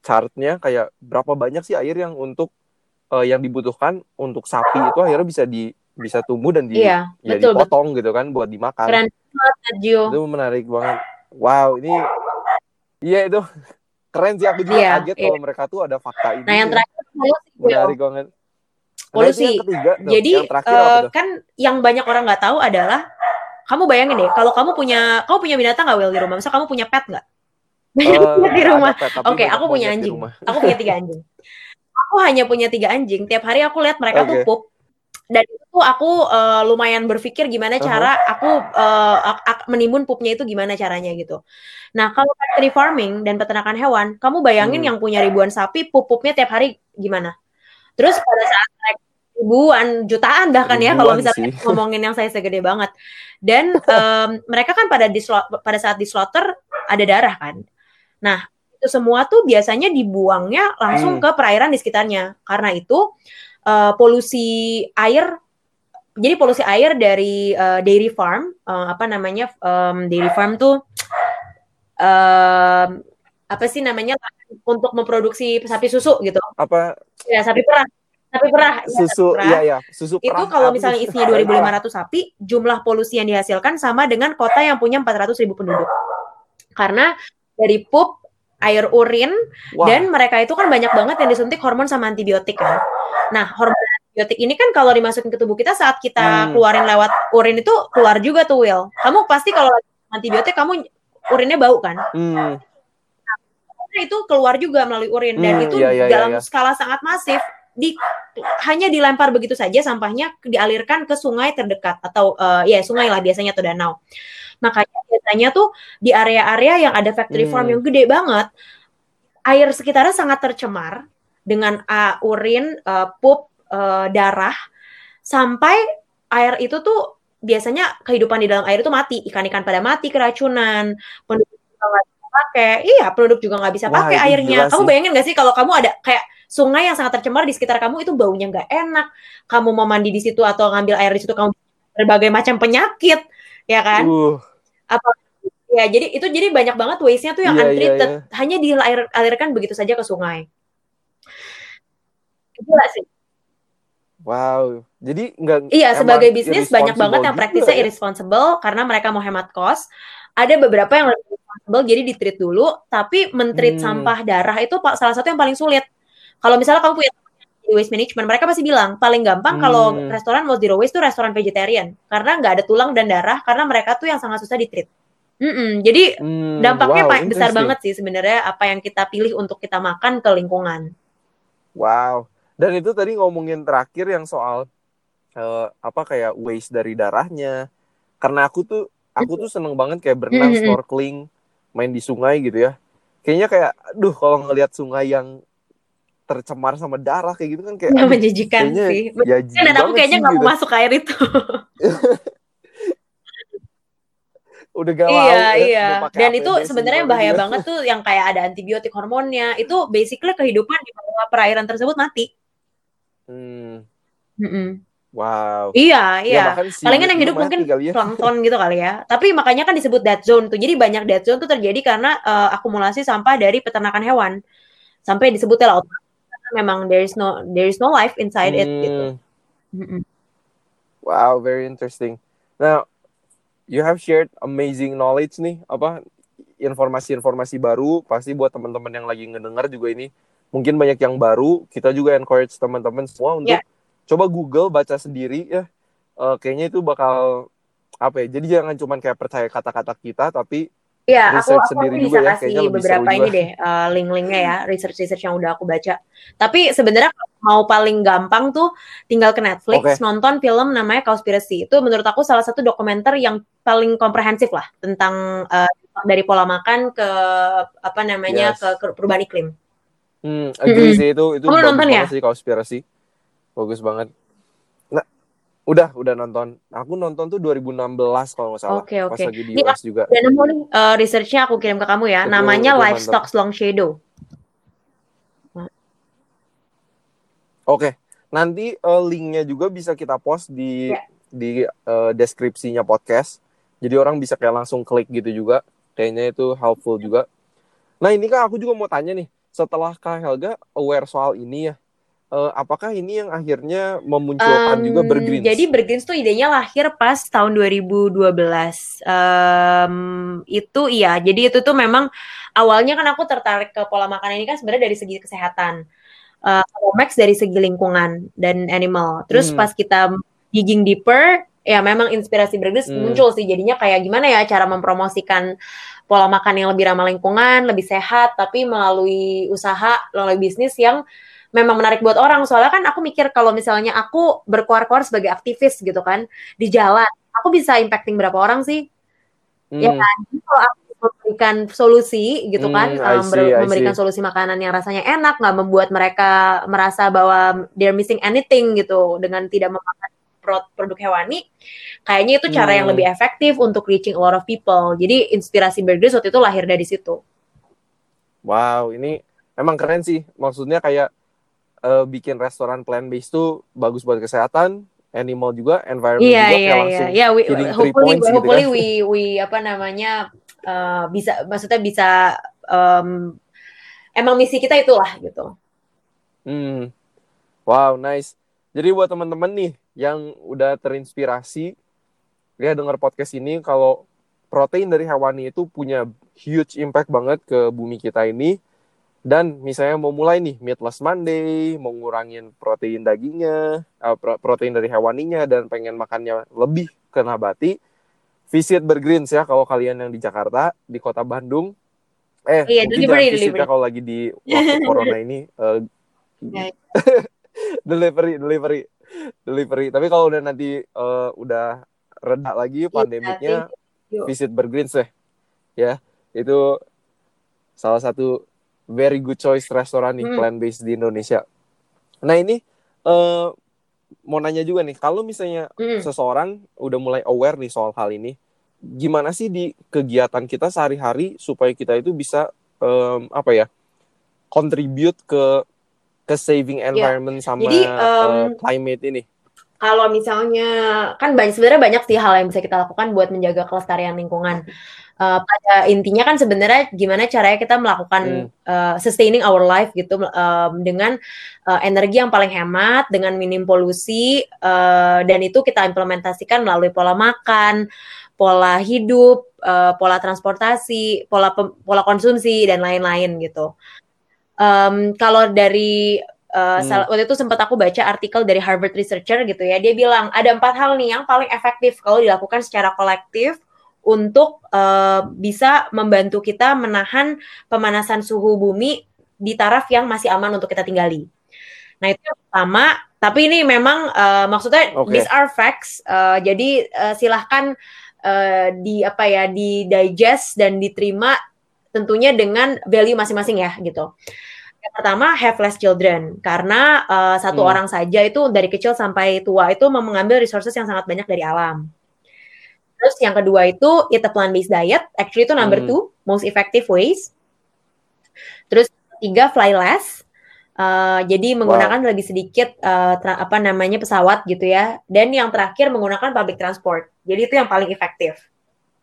chartnya kayak berapa banyak sih air yang untuk eh, yang dibutuhkan untuk sapi itu akhirnya bisa di bisa tumbuh dan di
iya
ya
betul betul
dipotong gitu kan buat dimakan.
keren banget
Itu menarik banget. Wow, ini iya itu keren sih aku juga
Iya,
kaget
iya.
kalau mereka tuh ada fakta ini.
nah yang terakhir
menarik banget. Nah,
Polusi.
yang ketiga, tuh.
Jadi
yang tuh?
kan yang banyak orang nggak tahu adalah kamu bayangin deh kalau kamu punya kamu punya binatang nggak Will di rumah? Misal kamu punya pet nggak? Banyak banget di rumah. Oke,
banyak
aku punya anjing. Aku punya tiga anjing. Aku hanya punya tiga anjing. Tiap hari aku lihat mereka tuh
Oke.
pup. Dan itu aku eh, lumayan berpikir gimana
Uh-huh.
cara aku ak- ak- menimbun pupnya itu gimana caranya gitu. Nah kalau factory farming dan peternakan hewan, kamu bayangin
Hmm.
yang punya ribuan sapi, pup-pupnya tiap hari gimana? Terus pada saat mereka ribuan, jutaan bahkan ya kalau
Ribuan
misalnya
sih.
ngomongin yang saya segede banget. Dan em, mereka kan pada di pada saat di slaughter ada darah kan. Nah itu semua tuh biasanya dibuangnya langsung
Hmm.
ke perairan di sekitarnya. Karena itu eh, polusi air jadi polusi air dari eh, dairy farm eh, apa namanya em, dairy farm tuh em, apa sih namanya untuk memproduksi sapi susu gitu.
Apa?
Ya sapi perah sapi perah ya, sapi
susu
perah.
iya ya, susu
itu
perah.
kalau misalnya isinya 2.500 sapi jumlah polusi yang dihasilkan sama dengan kota yang punya 400.000 penduduk. Karena dari pup air urin
Wah,
dan mereka itu kan banyak banget yang disuntik hormon sama antibiotik kan. Nah, hormon antibiotik ini kan kalau dimasukin ke tubuh kita saat kita
Hmm.
keluarin lewat urin itu keluar juga tuh Will. Kamu pasti kalau lagi antibiotik kamu urinnya bau kan?
hmm,
Nah, itu keluar juga melalui urin dan
Hmm,
itu
iya, iya, iya,
dalam
iya.
skala sangat masif di hanya dilempar begitu saja sampahnya dialirkan ke sungai terdekat atau eh, ya sungai lah biasanya atau danau. Makanya biasanya tuh di area-area yang ada factory
Hmm.
farm yang gede banget, air sekitarnya sangat tercemar dengan ah, urin, eh, pup, eh, darah, sampai air itu tuh biasanya kehidupan di dalam air itu mati, ikan-ikan pada mati keracunan, penduduk juga nggak bisa pakai, iya penduduk juga nggak bisa pakai airnya. Kamu bayangin nggak sih kalau kamu ada kayak sungai yang sangat tercemar di sekitar kamu itu baunya nggak enak, kamu mau mandi di situ atau ngambil air di situ kamu berbagai macam penyakit, ya kan?
uh,
apa ya jadi itu jadi banyak banget waste-nya tuh yang
Iya, iya,
untreated
iya.
hanya dialirkan begitu saja ke sungai Gila sih
wow. Jadi nggak
iya sebagai bisnis banyak banget yang praktisnya
ya?
irresponsible karena mereka mau hemat cost ada beberapa yang lebih responsible jadi ditreat dulu tapi mentreat
Hmm.
sampah darah itu salah satu yang paling sulit kalau misalnya kamu punya waste management mereka pasti bilang paling gampang kalau
Hmm.
restoran mau zero waste tuh restoran vegetarian karena nggak ada tulang dan darah karena mereka tuh yang sangat susah ditreat Mm-mm. jadi
Hmm,
dampaknya
wow,
besar banget sih sebenarnya apa yang kita pilih untuk kita makan ke lingkungan.
Wow. Dan itu tadi ngomongin terakhir yang soal eh, apa kayak waste dari darahnya. Karena aku tuh aku tuh seneng banget kayak berenang, snorkeling, main di sungai gitu ya. Kayaknya kayak aduh kalau ngelihat sungai yang tercemar sama darah kayak gitu kan kayak
Nggak
aduh,
menjijikan
kayaknya
sih.
ya
Kan dan aku kayaknya nggak
gitu.
mau masuk air itu.
Udah gak
iya
ya,
iya. Dan
APD
itu sebenarnya bahaya
juga.
banget tuh yang kayak ada antibiotik hormonnya. Itu basically kehidupan di bawah perairan tersebut mati.
Hmm,
Mm-mm.
wow.
Iya
Ya,
iya.
bahkan si
Palingan yang hidup mungkin
ya.
plankton gitu kali ya. Tapi makanya kan disebut dead zone tuh. Jadi banyak dead zone tuh terjadi karena eh, akumulasi sampah dari peternakan hewan. Sampai disebutnya laut. Karena memang there is no there is no life inside it gitu.
Hmm.
Mm-mm.
Wow, very interesting. Now, you have shared amazing knowledge nih, apa informasi-informasi baru pasti buat teman-teman yang lagi ngedengar juga ini mungkin banyak yang baru. Kita juga encourage teman-teman semua untuk
Ya.
coba Google baca sendiri ya. Eh, kayaknya itu bakal apa ya? Jadi jangan cuman kayak percaya kata-kata kita, tapi
Iya, aku, aku
sendiri
bisa
juga ya,
kasih beberapa ini deh, uh, link-linknya ya, research-research yang udah aku baca. Tapi sebenarnya mau paling gampang tuh tinggal ke Netflix
Oke.
nonton film namanya Cowspiracy. Itu menurut aku salah satu dokumenter yang paling komprehensif lah tentang uh, dari pola makan ke apa namanya
Yes.
ke, ke perubahan iklim.
Hmm, agree
Mm-mm.
sih itu itu
Kamu
bagus
nonton
banget
ya?
sih konspirasi. Bagus banget. Udah udah nonton. Aku nonton tuh 2016 kalau nggak salah.
Oke
Pas
oke.
lagi di US juga.
udah nemu nih uh, researchnya aku kirim ke kamu ya.
Itu
Namanya Livestock
mantap.
Long Shadow.
Oke. Nanti eh, linknya juga bisa kita post di
Ya.
di eh, deskripsinya podcast. Jadi orang bisa kayak langsung klik gitu juga. Kayaknya itu helpful juga. Nah, ini kan aku juga mau tanya nih. Setelah Kak Helga aware soal ini ya, eh, apakah ini yang akhirnya memunculkan juga
Em,
Bergreens?
Jadi Bergreens tuh idenya lahir pas tahun 2012. Em, itu iya, jadi itu tuh memang awalnya kan aku tertarik ke pola makan ini kan sebenarnya dari segi kesehatan. Eh, kalau Max dari segi lingkungan dan animal. Terus
Hmm.
pas kita digging deeper, ya memang inspirasi Bergreens
Hmm.
muncul sih. Jadinya kayak gimana ya cara mempromosikan pola makan yang lebih ramah lingkungan, lebih sehat, tapi melalui usaha, melalui bisnis yang memang menarik buat orang. Soalnya kan aku mikir kalau misalnya aku berkuar-kuar sebagai aktivis gitu kan di jalan, aku bisa impacting berapa orang sih? Ya
Hmm.
kan? Jadi kalau aku memberikan solusi gitu kan,
Hmm, see,
ber-
I
memberikan solusi makanan yang rasanya enak, nggak membuat mereka merasa bahwa they're missing anything gitu dengan tidak memakan pro- produk hewani, kayaknya itu cara yang
Hmm.
lebih efektif untuk reaching a lot of people. Jadi inspirasi Burgers waktu itu lahir dari situ.
Wow, ini emang keren sih. Maksudnya kayak eh, bikin restoran plant based tuh bagus buat kesehatan, animal juga, environment
Iya
juga
iya
kayak
iya
langsung
ya we, hopefully
points gitu
hopefully
kan.
we we apa namanya eh, bisa maksudnya bisa em, emang misi kita itulah gitu.
Hmm. Wow, nice. Jadi buat teman-teman nih yang udah terinspirasi ya dengar podcast ini kalau protein dari hewani itu punya huge impact banget ke bumi kita ini dan misalnya mau mulai nih meatless Monday, mau ngurangin protein dagingnya, eh, pro- protein dari hewaninya dan pengen makannya lebih ke nabati, visit Bergreens ya kalau kalian yang di Jakarta, di kota Bandung. Eh,
Iya,
mungkin
delivery,
jangan visit
delivery.
ya kalau lagi di waktu corona ini
Ya.
delivery delivery delivery tapi kalau udah nanti eh, udah reda lagi pandemiknya
thank you.
visit Bergreens deh ya itu salah satu very good choice restoran nih
Hmm.
plant based di Indonesia nah ini eh, mau nanya juga nih kalau misalnya
Mm.
seseorang udah mulai aware nih soal hal ini gimana sih di kegiatan kita sehari-hari supaya kita itu bisa em, apa ya contribute ke ke saving environment sama
Jadi, em,
eh, climate ini
Kalau misalnya kan banyak sebenarnya banyak sih hal yang bisa kita lakukan buat menjaga kelestarian lingkungan. Eh, pada intinya kan sebenarnya gimana caranya kita melakukan eh, sustaining our life gitu em, dengan eh, energi yang paling hemat, dengan minim polusi eh, dan itu kita implementasikan melalui pola makan, pola hidup, eh, pola transportasi, pola pola konsumsi dan lain-lain gitu. Em, kalau dari uh,
Hmm.
waktu itu sempat aku baca artikel dari Harvard researcher gitu ya, dia bilang ada empat hal nih yang paling efektif kalau dilakukan secara kolektif untuk uh, bisa membantu kita menahan pemanasan suhu bumi di taraf yang masih aman untuk kita tinggali. Nah itu yang pertama, tapi ini memang uh, maksudnya
Oke.
these are facts, uh, jadi uh, silahkan uh, di apa ya di digest dan diterima tentunya dengan value masing-masing ya gitu. Yang pertama have less children karena uh, satu
Hmm.
orang saja itu dari kecil sampai tua itu mengambil resources yang sangat banyak dari alam. Terus yang kedua itu eat a plant based diet, actually itu number
Hmm.
two most effective ways. Terus ketiga fly less. Uh, jadi menggunakan lebih sedikit uh, tra- apa namanya pesawat gitu ya. Dan yang terakhir menggunakan public transport. Jadi itu yang paling efektif.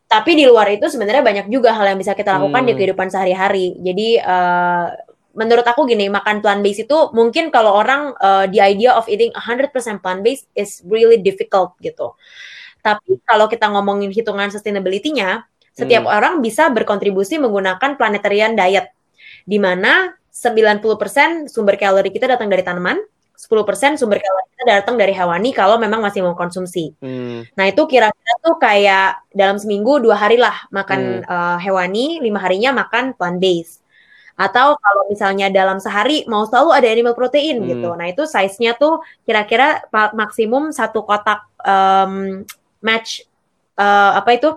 Tapi di luar itu sebenarnya banyak juga hal yang bisa kita lakukan di
Hmm.
kehidupan sehari-hari. Jadi uh, menurut aku gini, makan plant based itu mungkin kalau orang uh, the idea of eating 100% plant based is really difficult gitu. Tapi kalau kita ngomongin hitungan sustainability-nya, setiap
Hmm.
orang bisa berkontribusi menggunakan planetarian diet di mana 90% sumber kalori kita datang dari tanaman, 10% sumber kalori kita datang dari hewani kalau memang masih mau konsumsi.
Hmm.
Nah itu kira-kira tuh kayak dalam seminggu dua hari lah makan uh, hewani, lima harinya makan plant based. Atau kalau misalnya dalam sehari mau selalu ada animal protein
Hmm.
gitu. Nah itu size-nya tuh kira-kira maksimum satu kotak um, match uh, apa itu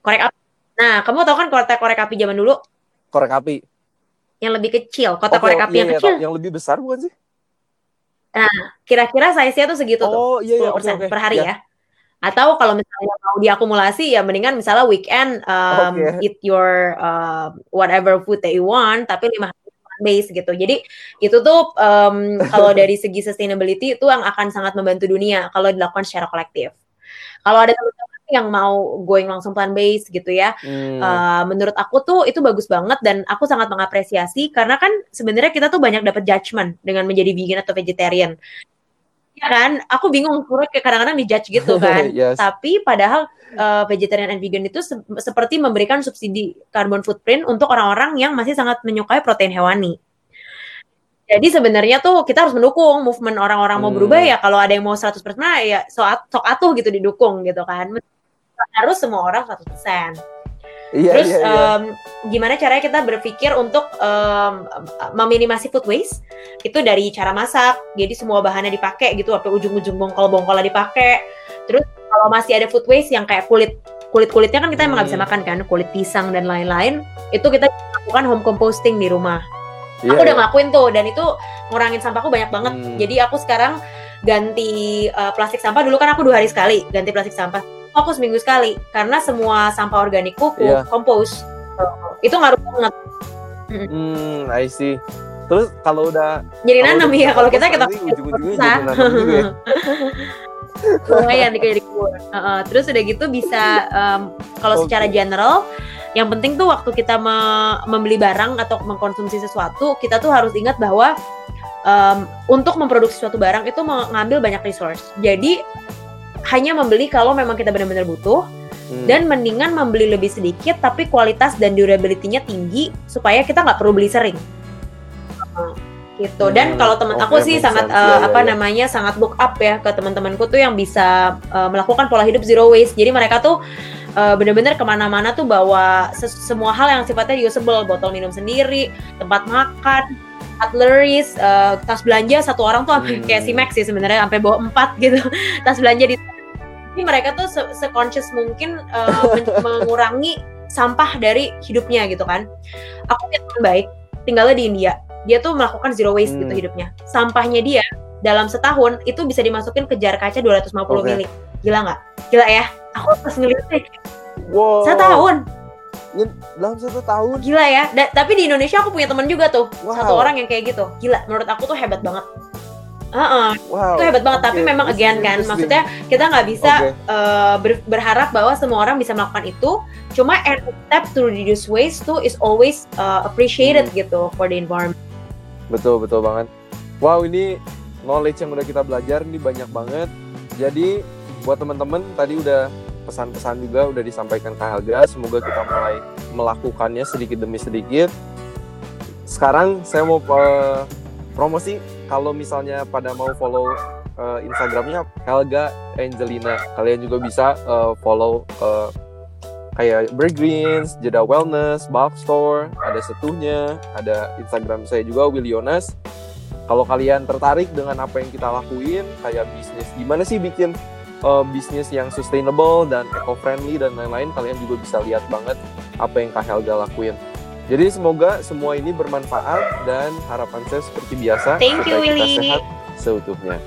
korek api. Nah kamu tahu kan kotak korek api zaman dulu
Korek api.
yang lebih kecil, kotak
Oke,
korek api
iya,
yang
iya,
kecil.
Yang lebih besar bukan sih?
Kira-kira size-nya tuh segitu tuh.
Oh iya iya
10%
oke oke.
per hari
Ya.
ya. Atau kalau misalnya mau diakumulasi ya mendingan misalnya weekend um,
Oke.
eat your uh, whatever food that you want tapi lima hari based gitu. Jadi itu tuh um, kalau dari segi sustainability itu yang akan sangat membantu dunia kalau dilakukan secara kolektif. Kalau ada teman-teman yang mau going langsung plant based gitu ya,
Hmm.
Uh, menurut aku tuh itu bagus banget dan aku sangat mengapresiasi karena kan sebenarnya kita tuh banyak dapat judgment dengan menjadi vegan atau vegetarian. Ya kan, aku bingung kurang kayak kadang-kadang dijudge gitu kan.
Yes.
Tapi padahal uh, vegetarian and vegan itu se- seperti memberikan subsidi carbon footprint untuk orang-orang yang masih sangat menyukai protein hewani. Jadi sebenarnya tuh kita harus mendukung movement orang-orang mau
Hmm.
berubah ya kalau ada yang mau 100% nah ya sok, sok atuh gitu didukung gitu kan. Harus semua orang 100%.
Iya
Terus
iya iya.
em, gimana caranya kita berpikir untuk em, meminimasi food waste? Itu dari cara masak. Jadi semua bahannya dipakai gitu, sampai ujung-ujung bongkol-bongkolnya dipakai. Terus kalau masih ada food waste yang kayak kulit kulit kulitnya kan kita emang nggak bisa
Hmm.
makan kan, kulit pisang dan lain-lain. Itu kita lakukan home composting di rumah.
Iya,
aku udah
iya.
ngelakuin tuh dan itu ngurangin sampahku banyak banget.
Hmm.
Jadi aku sekarang ganti eh, plastik sampah dulu kan aku dua hari sekali ganti plastik sampah. Aku seminggu sekali karena semua sampah organikku ku
Iya.
kompos. Itu ngaruh banget.
Hmm, I see. Terus kalau udah
Jadi
Kalau
nanam
udah
ya kalau kita kita
ujung-ujungnya jadi nanam juga ya.
lumayan nih kayak di kebun. Heeh, terus udah gitu bisa em, kalau
Oke.
secara general yang penting tuh waktu kita me- membeli barang atau mengkonsumsi sesuatu kita tuh harus ingat bahwa em, untuk memproduksi suatu barang itu mengambil banyak resource. Jadi hanya membeli kalau memang kita benar-benar butuh
Hmm.
dan mendingan membeli lebih sedikit tapi kualitas dan durability-nya tinggi supaya kita nggak perlu beli sering. Uh, gitu. Dan
Hmm,
kalau teman
oke,
aku sih sangat
sense.
uh, apa
iya.
namanya sangat look up ya ke teman-temanku tuh yang bisa uh, melakukan pola hidup zero waste. Jadi mereka tuh uh, bener-bener ke mana-mana tuh bawa semua hal yang sifatnya usable, botol minum sendiri, tempat makan, cutleries, uh, tas belanja satu orang tuh
Hmm.
kayak si Max sih sebenarnya sampai bawa empat gitu tas belanja di tapi mereka tuh se- se-conscious mungkin uh, men- mengurangi sampah dari hidupnya gitu kan. Aku punya teman baik, tinggalnya di India. Dia tuh melakukan zero waste
Hmm.
gitu hidupnya. Sampahnya dia dalam setahun itu bisa dimasukin ke jar kaca 250
Oke.
mili. Gila nggak? Gila ya? Aku pas ngeliatnya
Wow.
setahun.
Dalam satu tahun.
Gila ya. Da- tapi di Indonesia aku punya teman juga tuh.
Wow.
Satu orang yang kayak gitu. Gila, menurut aku tuh hebat banget. Heeh,
Wow.
itu hebat banget. Tapi
Oke,
memang again kan, maksudnya kita nggak bisa
Oke.
uh, ber- berharap bahwa semua orang bisa melakukan itu. Cuma every step to reduce waste tuh is always uh, appreciated
Hmm.
gitu for the environment.
Betul betul banget. Wow ini knowledge yang udah kita belajar ini banyak banget. Jadi buat teman-teman tadi udah pesan-pesan juga udah disampaikan ke Helga. Semoga kita mulai melakukannya sedikit demi sedikit. Sekarang saya mau eh, promosi kalau misalnya pada mau follow eh, Instagramnya Helga Angelina. Kalian juga bisa eh, follow eh, kayak Bergreens, Jeda Wellness, Bulk Store, ada setuhnya, ada Instagram saya juga Will Yonas. Kalau kalian tertarik dengan apa yang kita lakuin, kayak bisnis, gimana sih bikin uh, bisnis yang sustainable dan eco-friendly dan lain-lain, kalian juga bisa lihat banget apa yang Kak Helga lakuin. Jadi semoga semua ini bermanfaat dan harapan saya seperti biasa
Thank you,
supaya kita
Willy.
sehat seutuhnya.